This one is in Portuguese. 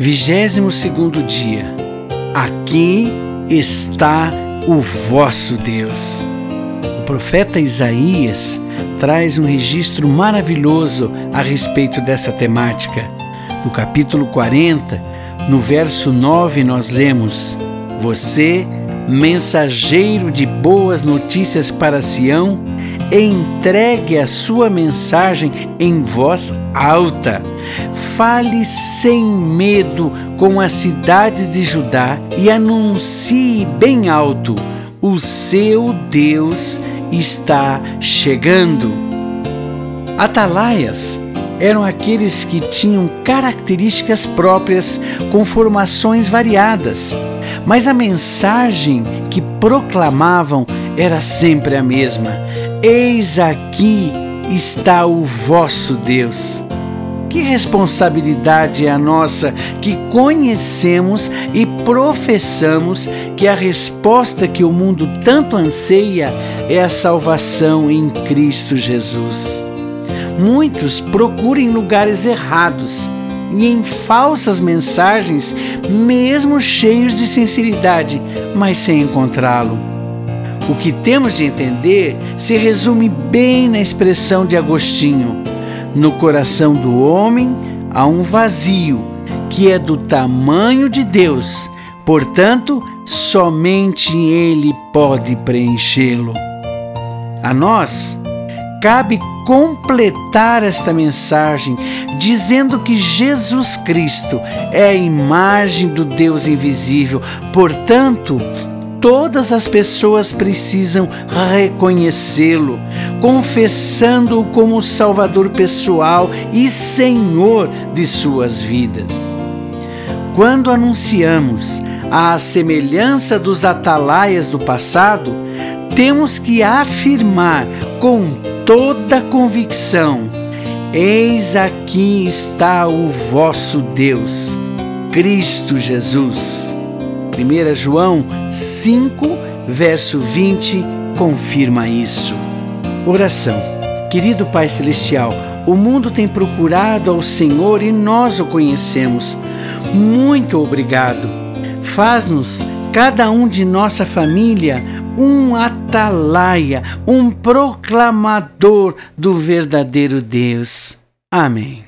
Vigésimo segundo dia. Aqui está o vosso Deus. O profeta Isaías traz um registro maravilhoso a respeito dessa temática. No capítulo 40, no verso 9, nós lemos: Você, mensageiro de boas notícias para Sião, entregue a sua mensagem em voz alta. Fale sem medo com as cidades de Judá e anuncie bem alto: o seu Deus está chegando. Atalaias eram aqueles que tinham características próprias com formações variadas, mas a mensagem que proclamavam era sempre a mesma: Eis aqui está o vosso Deus. Que responsabilidade é a nossa que conhecemos e professamos que a resposta que o mundo tanto anseia é a salvação em Cristo Jesus. Muitos procuram em lugares errados e em falsas mensagens, mesmo cheios de sinceridade, mas sem encontrá-lo. O que temos de entender se resume bem na expressão de Agostinho: no coração do homem há um vazio que é do tamanho de Deus, portanto, somente Ele pode preenchê-lo. A nós, cabe completar esta mensagem dizendo que Jesus Cristo é a imagem do Deus invisível, portanto, todas as pessoas precisam reconhecê-lo, confessando-o como Salvador pessoal e Senhor de suas vidas. Quando anunciamos a semelhança dos atalaias do passado, temos que afirmar com toda convicção: Eis aqui está o vosso Deus, Cristo Jesus. 1 João 5, verso 20, confirma isso. Oração. Querido Pai Celestial, o mundo tem procurado ao Senhor e nós o conhecemos. Muito obrigado. Faz-nos, cada um de nossa família, um atalaia, um proclamador do verdadeiro Deus. Amém.